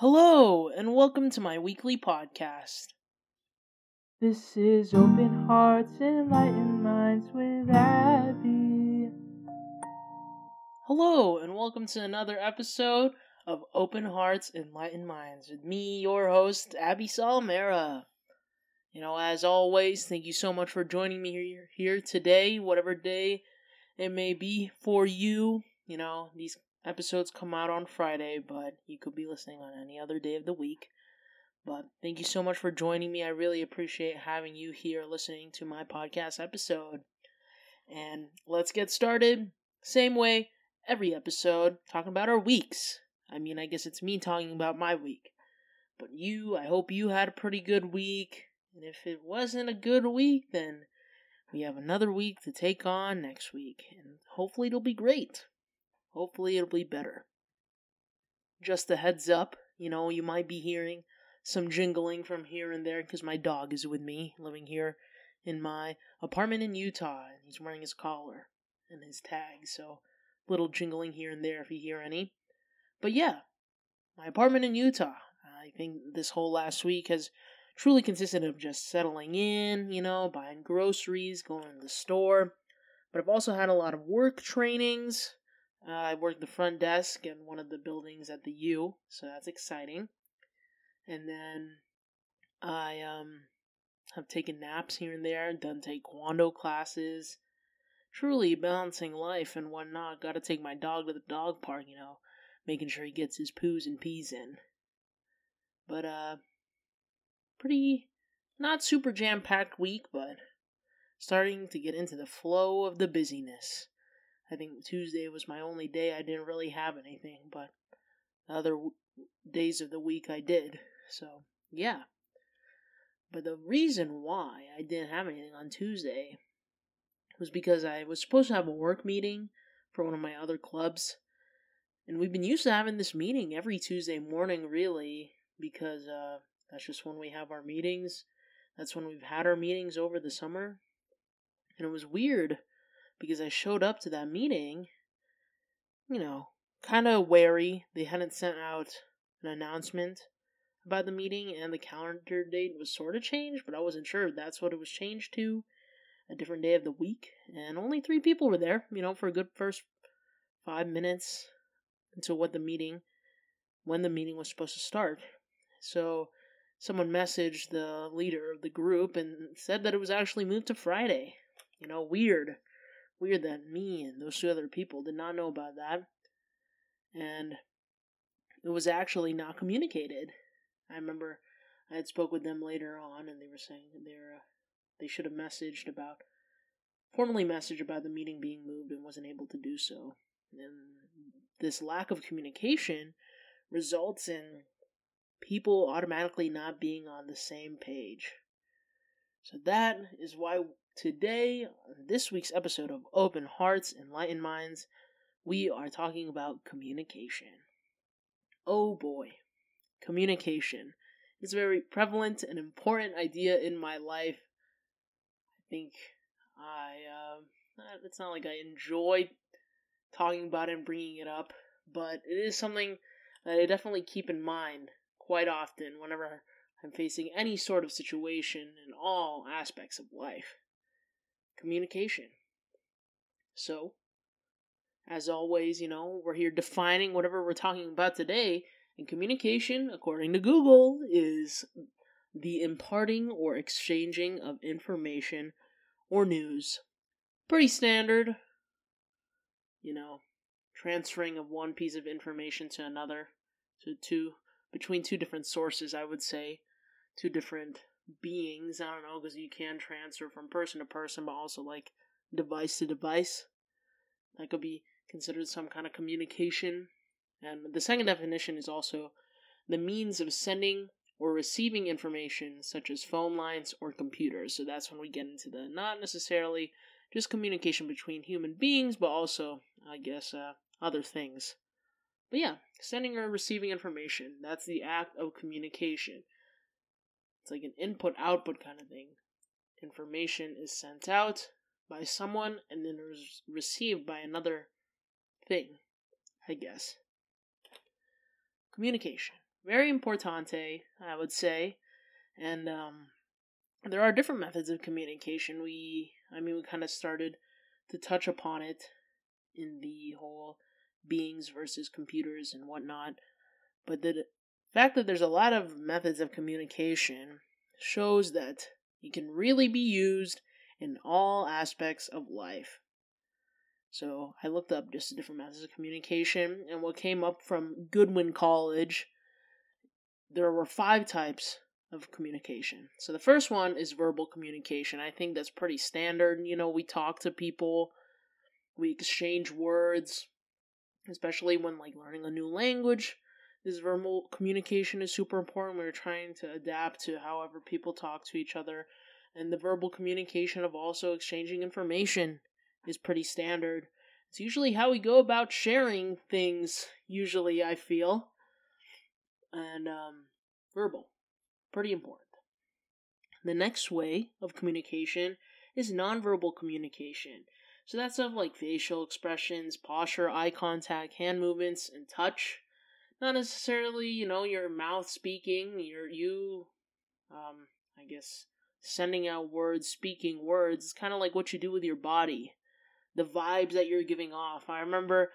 Hello, and welcome to my weekly podcast. This is Open Hearts, Enlightened Minds with Abby. Hello, and welcome to another episode of Open Hearts, Enlightened Minds with me, your host, Abby Salamera. You know, as always, thank you so much for joining me here, here today, whatever day it may be for you. You know, these episodes come out on Friday, but you could be listening on any other day of the week. But thank you so much for joining me. I really appreciate having you here listening to my podcast episode. And let's get started. Same way, every episode, talking about our weeks. I mean, I guess it's me talking about my week. But you, I hope you had a pretty good week. And if it wasn't a good week, then we have another week to take on next week. And hopefully it'll be great. Hopefully it'll be better. Just a heads up, you know, you might be hearing some jingling from here and there because my dog is with me, living here in my apartment in Utah, and he's wearing his collar and his tag, so little jingling here and there if you hear any. But yeah, my apartment in Utah. I think this whole last week has truly consisted of just settling in, you know, buying groceries, going to the store. But I've also had a lot of work trainings. Uh, I worked the front desk in one of the buildings at the U, so that's exciting. And then I um have taken naps here and there, done taekwondo classes. Truly balancing life and whatnot. Got to take my dog to the dog park, you know, making sure he gets his poos and peas in. But uh, pretty not super jam packed week, but starting to get into the flow of the busyness. I think Tuesday was my only day I didn't really have anything, but the other w- days of the week I did. So, yeah. But the reason why I didn't have anything on Tuesday was because I was supposed to have a work meeting for one of my other clubs. And we've been used to having this meeting every Tuesday morning, really, because uh, that's just when we have our meetings. That's when we've had our meetings over the summer. And it was weird because I showed up to that meeting, you know, kind of wary. They hadn't sent out an announcement about the meeting, and the calendar date was sort of changed, but I wasn't sure that's what it was changed to. A different day of the week, and only three people were there, you know, for a good first five minutes until what the meeting, when the meeting was supposed to start. So, someone messaged the leader of the group and said that it was actually moved to Friday. You know, weird. Weird that me and those two other people did not know about that. And it was actually not communicated. I remember I had spoke with them later on and they were saying they're uh, they should have messaged about formally messaged about the meeting being moved and wasn't able to do so. And this lack of communication results in people automatically not being on the same page. So that is why today, this week's episode of Open Hearts, Enlightened Minds, we are talking about communication. Oh boy, communication is a very prevalent and important idea in my life. I think I, uh, it's not like I enjoy talking about it and bringing it up, but it is something that I definitely keep in mind quite often whenever I'm facing any sort of situation in all aspects of life. Communication. So, as always, you know, we're here defining whatever we're talking about today, and communication, according to Google, is the imparting or exchanging of information or news. Pretty standard, you know, transferring of one piece of information to another, to two, between two different sources, I would say two different beings. I don't know because you can transfer from person to person, but also like device to device. That could be considered some kind of communication. And the second definition is also the means of sending or receiving information, such as phone lines or computers. So that's when we get into the not necessarily just communication between human beings, but also, I guess, uh, other things. But yeah, sending or receiving information, that's the act of communication. It's like an input output kind of thing. Information is sent out by someone and then is received by another thing, I guess. Communication. very importante, I would say. And um, there are different methods of communication. We, I mean, we kind of started to touch upon it in the whole beings versus computers and whatnot. But the fact that there's a lot of methods of communication shows that it can really be used in all aspects of life. So I looked up just different methods of communication, and what came up from Goodwin College, there were five types of communication. So the first one is verbal communication. I think that's pretty standard. You know, we talk to people, we exchange words, especially when like learning a new language. This verbal communication is super important. We're trying to adapt to however people talk to each other. And the verbal communication of also exchanging information is pretty standard. It's usually how we go about sharing things, usually, I feel. And um, verbal. Pretty important. The next way of communication is nonverbal communication. So that's of like facial expressions, posture, eye contact, hand movements, and touch. Not necessarily, you know, your mouth speaking, your you um I guess sending out words, speaking words. It's kind of like what you do with your body. The vibes that you're giving off. I remember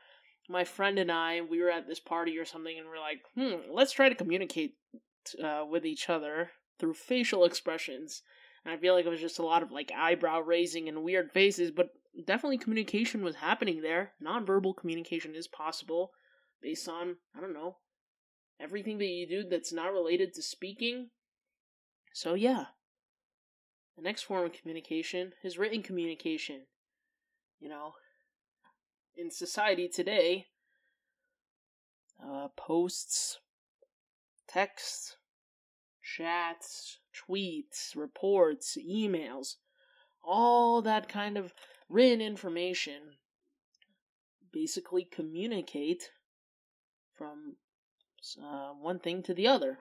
my friend and I, we were at this party or something, and we're like, hmm, let's try to communicate uh, with each other through facial expressions. And I feel like it was just a lot of like eyebrow raising and weird faces, but definitely communication was happening there. Nonverbal communication is possible based on, I don't know, everything that you do that's not related to speaking. So, yeah. The next form of communication is written communication. You know, in society today, uh, posts, texts, chats, tweets, reports, emails, all that kind of written information basically communicate from uh, one thing to the other.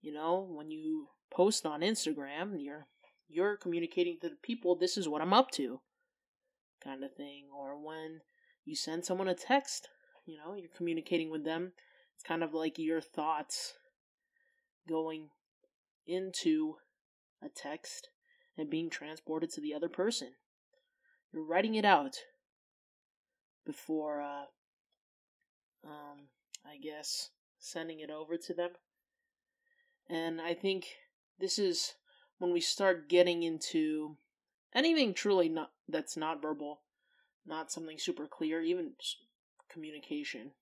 You know, when you post on Instagram, you're you're communicating to the people this is what I'm up to kind of thing or when you send someone a text, you know, you're communicating with them. It's kind of like your thoughts going into a text and being transported to the other person. You're writing it out before, uh, um, I guess, sending it over to them. And I think this is when we start getting into anything truly not that's not verbal, not something super clear, even communication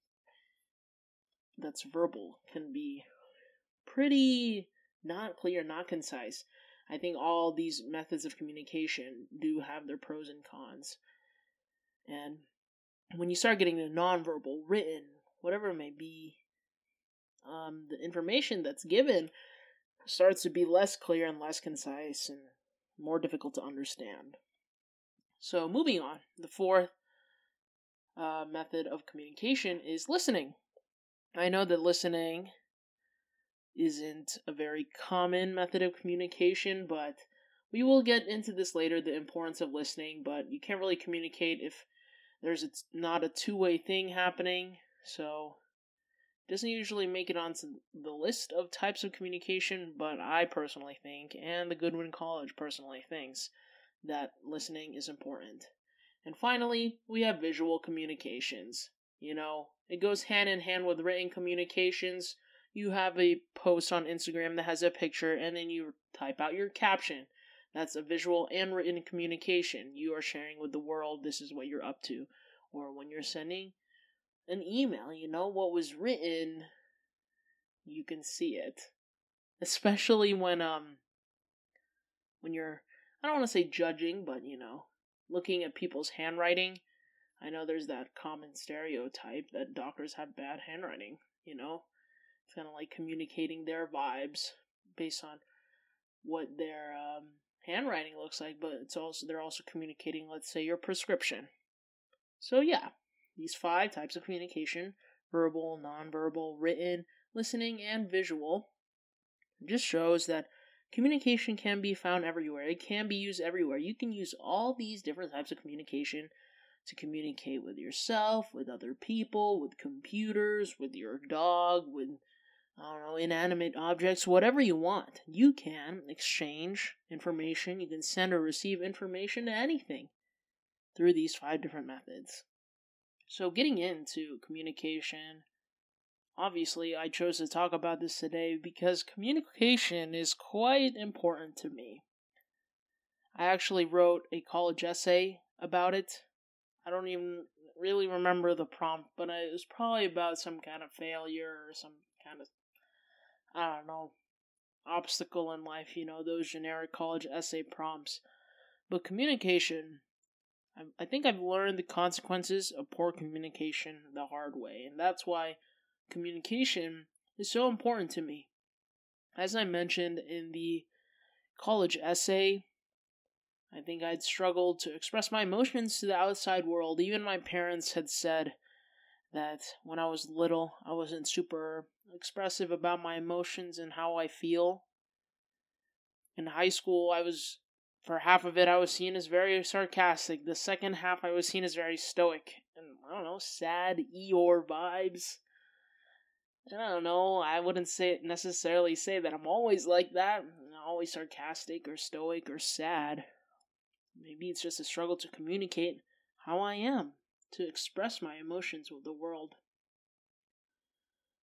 that's verbal can be pretty not clear, not concise. I think all these methods of communication do have their pros and cons. And when you start getting the nonverbal, written, whatever it may be, um, the information that's given starts to be less clear and less concise and more difficult to understand. So, moving on, the fourth uh, method of communication is listening. I know that listening isn't a very common method of communication, but we will get into this later the importance of listening, but you can't really communicate if there's not a two way thing happening, so doesn't usually make it onto the list of types of communication, but I personally think, and the Goodwin College personally thinks, that listening is important. And finally, we have visual communications. You know, it goes hand in hand with written communications you have a post on Instagram that has a picture and then you type out your caption. That's a visual and written communication. You are sharing with the world this is what you're up to. Or when you're sending an email, you know, what was written, you can see it. Especially when um when you're I don't want to say judging, but you know, looking at people's handwriting. I know there's that common stereotype that doctors have bad handwriting, you know It's kind of like communicating their vibes based on what their um, handwriting looks like, but it's also they're also communicating, let's say, your prescription. So yeah, these five types of communication: verbal, nonverbal, written, listening, and visual. Just shows that communication can be found everywhere. It can be used everywhere. You can use all these different types of communication to communicate with yourself, with other people, with computers, with your dog, with I don't know, inanimate objects, whatever you want. You can exchange information, you can send or receive information to anything through these five different methods. So, getting into communication, obviously, I chose to talk about this today because communication is quite important to me. I actually wrote a college essay about it. I don't even really remember the prompt, but it was probably about some kind of failure or some kind of, I don't know, obstacle in life, you know, those generic college essay prompts. But communication I think I've learned the consequences of poor communication the hard way, and that's why communication is so important to me. As I mentioned in the college essay, I think I'd struggled to express my emotions to the outside world. Even my parents had said that when I was little, I wasn't super expressive about my emotions and how I feel. In high school, I was for half of it, I was seen as very sarcastic. The second half, I was seen as very stoic. And I don't know, sad Eeyore vibes. And I don't know, I wouldn't say necessarily say that I'm always like that, I'm always sarcastic or stoic or sad. Maybe it's just a struggle to communicate how I am, to express my emotions with the world.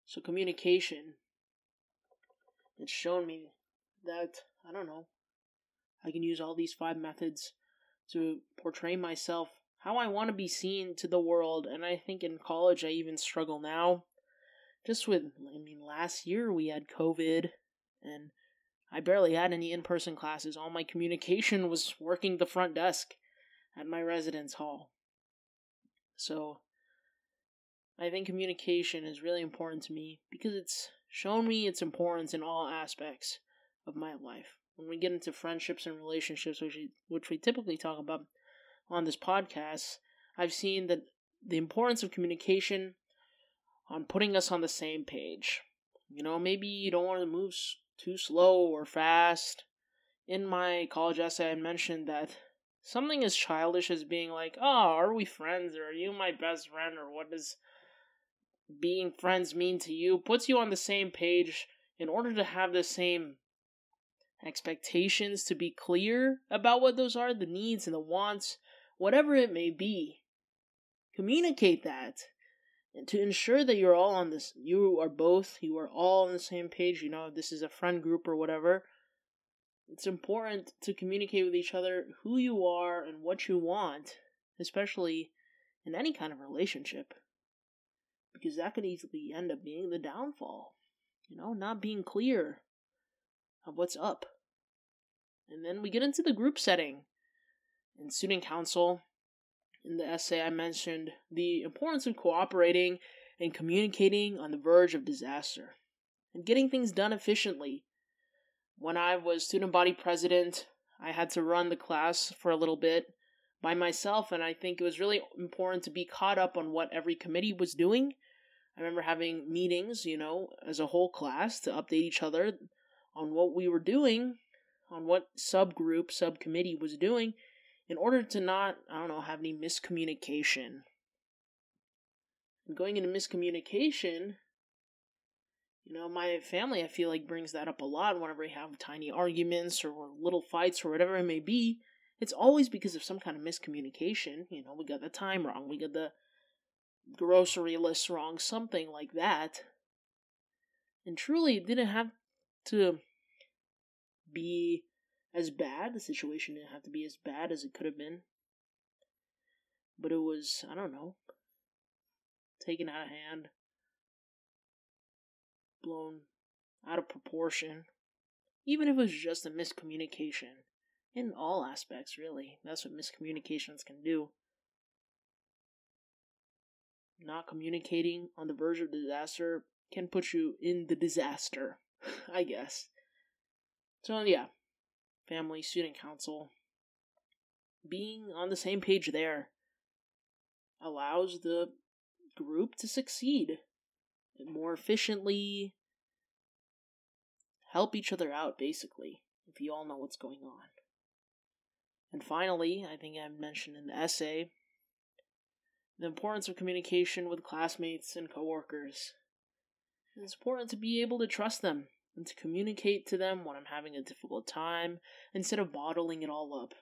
So, communication, it's shown me that, I don't know, I can use all these five methods to portray myself how I want to be seen to the world. And I think in college, I even struggle now. Just with, I mean, last year we had COVID and I barely had any in person classes. All my communication was working the front desk at my residence hall. So, I think communication is really important to me because it's shown me its importance in all aspects of my life when we get into friendships and relationships, which we, which we typically talk about on this podcast, I've seen that the importance of communication on putting us on the same page. You know, maybe you don't want to move too slow or fast. In my college essay, I mentioned that something as childish as being like, "Oh, are we friends? Or are you my best friend? Or what does being friends mean to you?" puts you on the same page in order to have the same expectations to be clear about what those are, the needs and the wants, whatever it may be. Communicate that and to ensure that you're all on this you are both you are all on the same page you know if this is a friend group or whatever it's important to communicate with each other who you are and what you want especially in any kind of relationship because that could easily end up being the downfall you know not being clear of what's up. And then we get into the group setting. In student council, in the essay, I mentioned the importance of cooperating and communicating on the verge of disaster and getting things done efficiently. When I was student body president, I had to run the class for a little bit by myself, and I think it was really important to be caught up on what every committee was doing. I remember having meetings, you know, as a whole class to update each other on what we were doing, on what subgroup, subcommittee was doing, in order to not, I don't know, have any miscommunication. And going into miscommunication, you know, my family, I feel like, brings that up a lot whenever we have tiny arguments or little fights or whatever it may be. It's always because of some kind of miscommunication. You know, we got the time wrong, we got the grocery list wrong, something like that. And truly, it didn't have to be as bad. The situation didn't have to be as bad as it could have been. But it was, I don't know, taken out of hand, blown out of proportion. Even if it was just a miscommunication. In all aspects, really. That's what miscommunications can do. Not communicating on the verge of disaster can put you in the disaster. I guess. So, yeah, family, student council, being on the same page there allows the group to succeed more efficiently help each other out, basically, if you all know what's going on. And finally, I think I mentioned in the essay the importance of communication with classmates and coworkers. It's important to be able to trust them and to communicate to them when I'm having a difficult time instead of bottling it all up.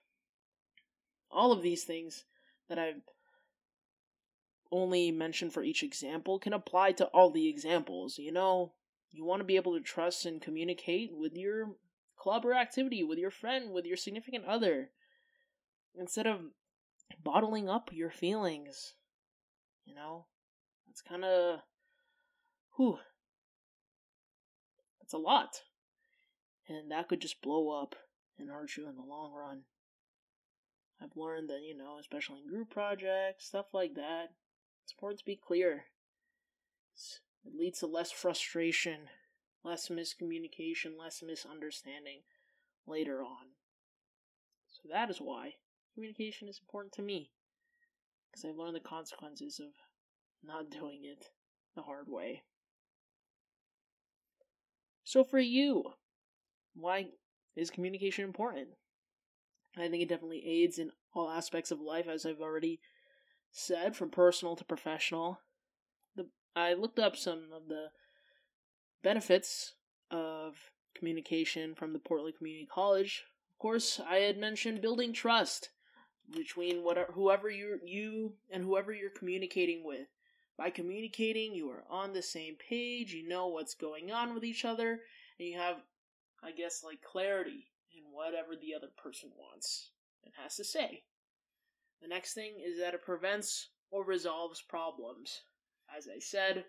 All of these things that I've only mentioned for each example can apply to all the examples. You know, you want to be able to trust and communicate with your club or activity, with your friend, with your significant other, instead of bottling up your feelings. You know, it's kind of, whew, it's a lot. And that could just blow up and hurt you in the long run. I've learned that, you know, especially in group projects, stuff like that, it's important to be clear. It leads to less frustration, less miscommunication, less misunderstanding later on. So that is why communication is important to me. Because I've learned the consequences of not doing it the hard way. So for you, why is communication important? I think it definitely aids in all aspects of life, as I've already said, from personal to professional. The, I looked up some of the benefits of communication from the Portland Community College. Of course, I had mentioned building trust between whatever whoever you you and whoever you're communicating with. By communicating, you are on the same page, you know what's going on with each other, and you have, I guess, like clarity in whatever the other person wants and has to say. The next thing is that it prevents or resolves problems. As I said,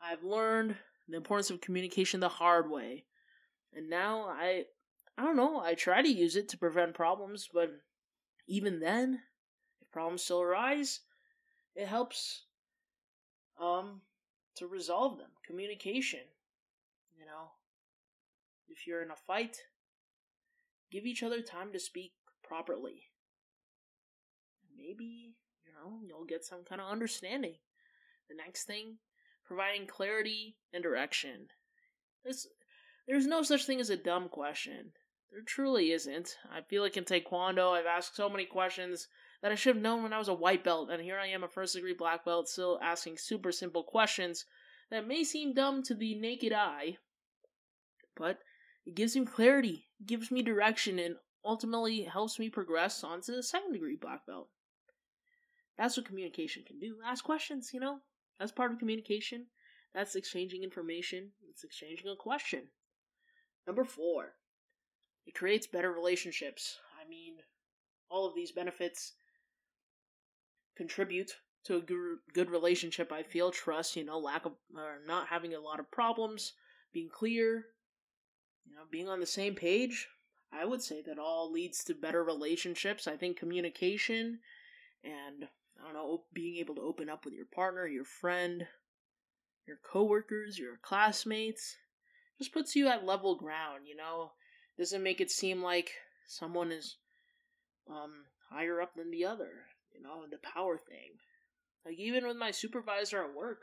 I've learned the importance of communication the hard way. And now I I don't know, I try to use it to prevent problems, but even then, if problems still arise, it helps um to resolve them. Communication. You know, if you're in a fight, give each other time to speak properly. Maybe, you know, you'll get some kind of understanding. The next thing, providing clarity and direction. There's, there's no such thing as a dumb question. There truly isn't. I feel like in Taekwondo, I've asked so many questions that I should have known when I was a white belt, and here I am, a first degree black belt, still asking super simple questions that may seem dumb to the naked eye, but it gives me clarity, gives me direction, and ultimately helps me progress onto the second degree black belt. That's what communication can do. Ask questions, you know? That's part of communication. That's exchanging information. It's exchanging a question. Number four, it creates better relationships. I mean, all of these benefits contribute to a good relationship. I feel trust, you know, lack of or not having a lot of problems, being clear, you know, being on the same page. I would say that all leads to better relationships. I think communication and I don't know, being able to open up with your partner, your friend, your coworkers, your classmates just puts you at level ground, you know? Doesn't make it seem like someone is um higher up than the other you know, the power thing. Like, even with my supervisor at work,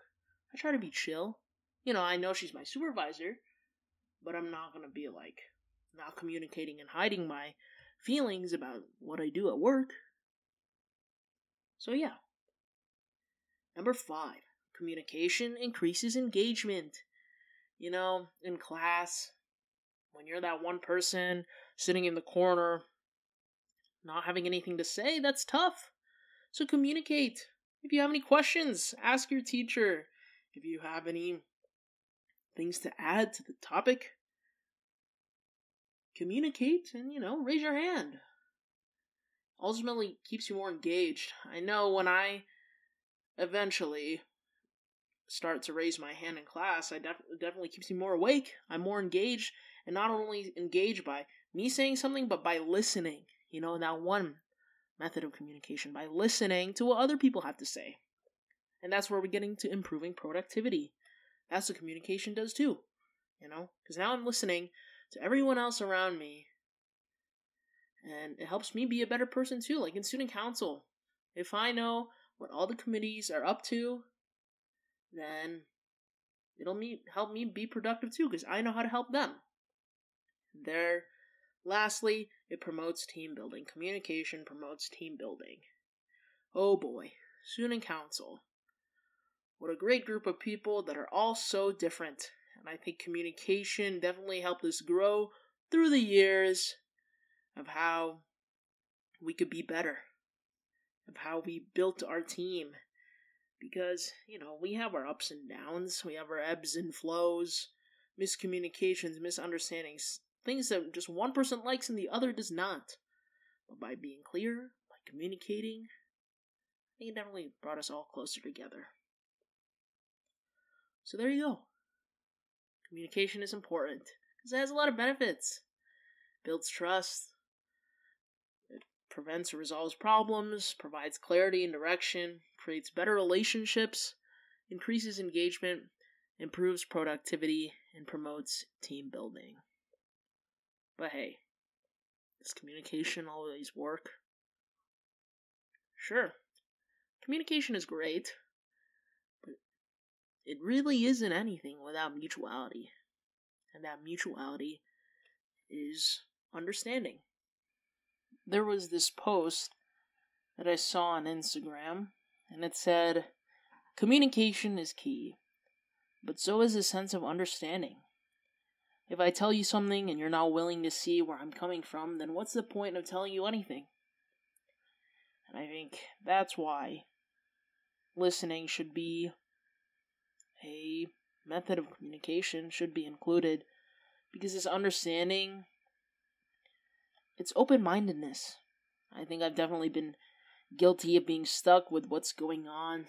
I try to be chill. You know, I know she's my supervisor, but I'm not gonna be like, not communicating and hiding my feelings about what I do at work. So, yeah. Number five, communication increases engagement. You know, in class, when you're that one person sitting in the corner, not having anything to say, that's tough. So communicate. If you have any questions, ask your teacher. If you have any things to add to the topic, communicate and, you know, raise your hand. Ultimately keeps you more engaged. I know when I eventually start to raise my hand in class, I def- definitely keeps me more awake. I'm more engaged, and not only engaged by me saying something, but by listening. You know, that one method of communication by listening to what other people have to say. And that's where we're getting to improving productivity. That's what communication does too. You know, because now I'm listening to everyone else around me. And it helps me be a better person too, like in student council. If I know what all the committees are up to, then it'll help me be productive too, because I know how to help them. They're Lastly, it promotes team building. Communication promotes team building. Oh boy, student council. What a great group of people that are all so different. And I think communication definitely helped us grow through the years of how we could be better, of how we built our team. Because, you know, we have our ups and downs, we have our ebbs and flows, miscommunications, misunderstandings, things that just one person likes and the other does not. But by being clear, by communicating, I think it definitely brought us all closer together. So there you go. Communication is important because it has a lot of benefits. Builds trust, it prevents or resolves problems, provides clarity and direction, creates better relationships, increases engagement, improves productivity, and promotes team building. But hey, does communication always work? Sure, communication is great, but it really isn't anything without mutuality. And that mutuality is understanding. There was this post that I saw on Instagram, and it said, Communication is key, but so is a sense of understanding. If I tell you something and you're not willing to see where I'm coming from, then what's the point of telling you anything? And I think that's why listening should be a method of communication, should be included, because this understanding, it's open mindedness. I think I've definitely been guilty of being stuck with what's going on,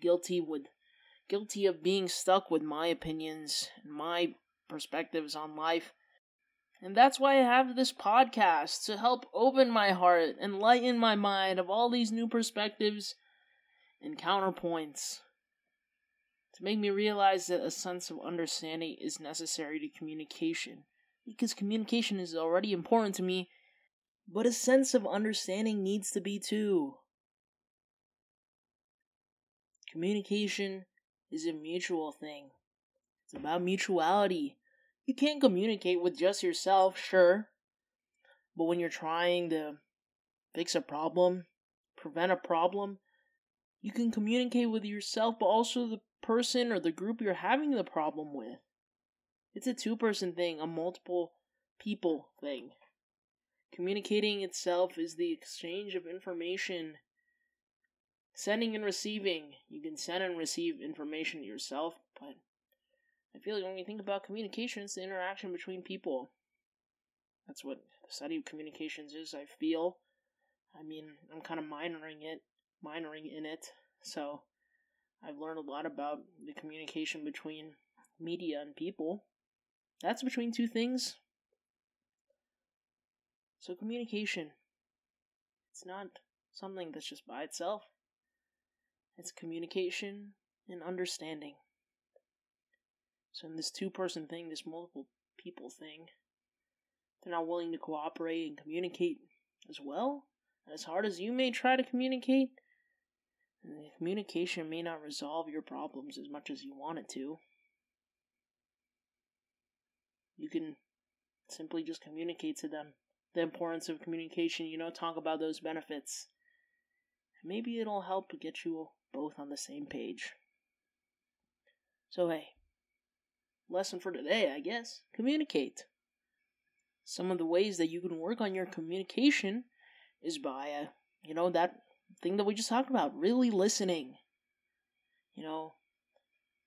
guilty with guilty of being stuck with my opinions and my perspectives on life. And that's why I have this podcast to help open my heart, enlighten my mind of all these new perspectives and counterpoints. To make me realize that a sense of understanding is necessary to communication. Because communication is already important to me, but a sense of understanding needs to be too. Communication is a mutual thing. It's about mutuality. You can't communicate with just yourself, sure. But when you're trying to fix a problem, prevent a problem, you can communicate with yourself, but also the person or the group you're having the problem with. It's a two person thing, a multiple people thing. Communicating itself is the exchange of information. Sending and receiving. You can send and receive information yourself, but I feel like when we think about communication, it's the interaction between people. That's what the study of communications is, I feel. I mean, I'm kind of minoring it, minoring in it, so I've learned a lot about the communication between media and people. That's between two things. So, communication. It's not something that's just by itself, it's communication and understanding. So in this two person thing, this multiple people thing, they're not willing to cooperate and communicate as well. And as hard as you may try to communicate, the communication may not resolve your problems as much as you want it to. You can simply just communicate to them the importance of communication, you know, talk about those benefits. Maybe it'll help get you both on the same page. So, hey, lesson for today, I guess. Communicate. Some of the ways that you can work on your communication is by, uh, you know, that thing that we just talked about, really listening. You know,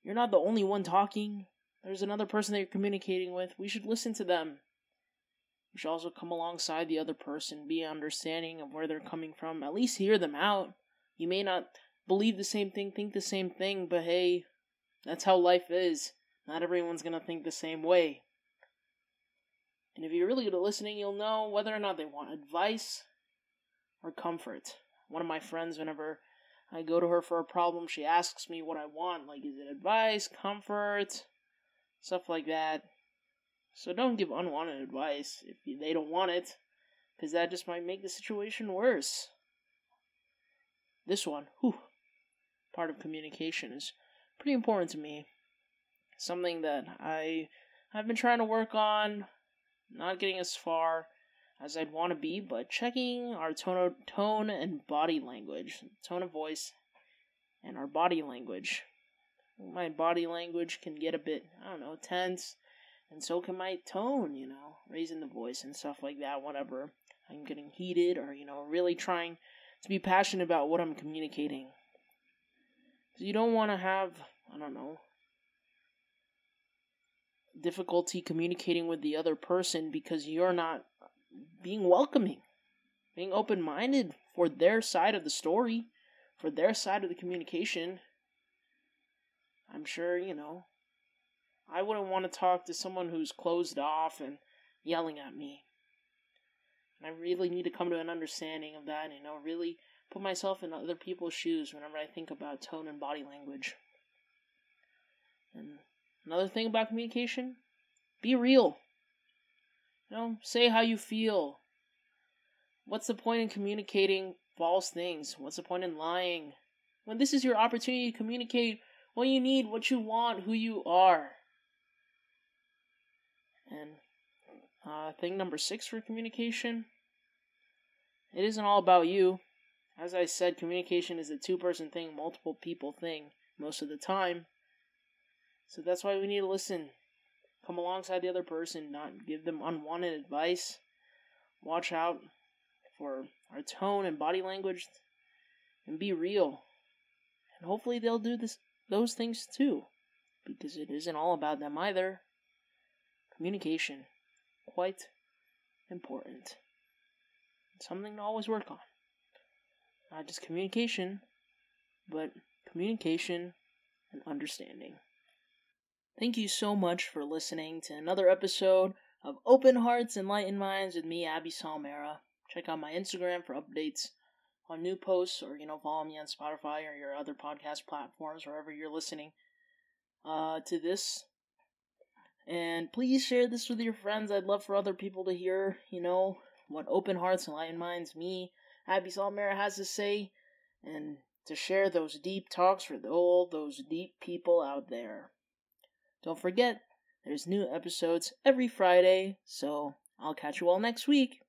you're not the only one talking. There's another person that you're communicating with. We should listen to them. We should also come alongside the other person, be understanding of where they're coming from, at least hear them out. You may not believe the same thing, think the same thing, but hey, that's how life is. Not everyone's going to think the same way. And if you're really good at listening, you'll know whether or not they want advice or comfort. One of my friends, whenever I go to her for a problem, she asks me what I want. Like, is it advice, comfort, stuff like that. So don't give unwanted advice if they don't want it, because that just might make the situation worse. This one, whew, part of communication is pretty important to me something that I I've been trying to work on, not getting as far as I'd want to be, but checking our tone tone and body language, tone of voice, and our body language. my body language can get a bit, I don't know, tense, and so can my tone, you know, raising the voice and stuff like that, whatever. I'm getting heated or, you know, really trying to be passionate about what I'm communicating. So you don't want to have, I don't know, difficulty communicating with the other person because you're not being welcoming, being open minded for their side of the story, for their side of the communication. I'm sure, you know, I wouldn't want to talk to someone who's closed off and yelling at me. And I really need to come to an understanding of that, and, you know, really put myself in other people's shoes whenever I think about tone and body language. And Another thing about communication be real. You know, say how you feel. What's the point in communicating false things? What's the point in lying? When this is your opportunity to communicate what you need, what you want, who you are. And uh, thing number six for communication it isn't all about you. As I said, communication is a two person thing, multiple people thing most of the time. So that's why we need to listen. Come alongside the other person, not give them unwanted advice. Watch out for our tone and body language and be real. And hopefully they'll do this those things too. Because it isn't all about them either. Communication. Quite important. Something to always work on. Not just communication, but communication and understanding. Thank you so much for listening to another episode of Open Hearts, and Enlightened Minds with me, Abby Salmera. Check out my Instagram for updates on new posts, or you know, follow me on Spotify or your other podcast platforms, wherever you're listening uh, to this. And please share this with your friends. I'd love for other people to hear, you know, what Open Hearts, and Enlightened Minds, me, Abby Salmera has to say, and to share those deep talks with all those deep people out there. Don't forget, there's new episodes every Friday, so I'll catch you all next week.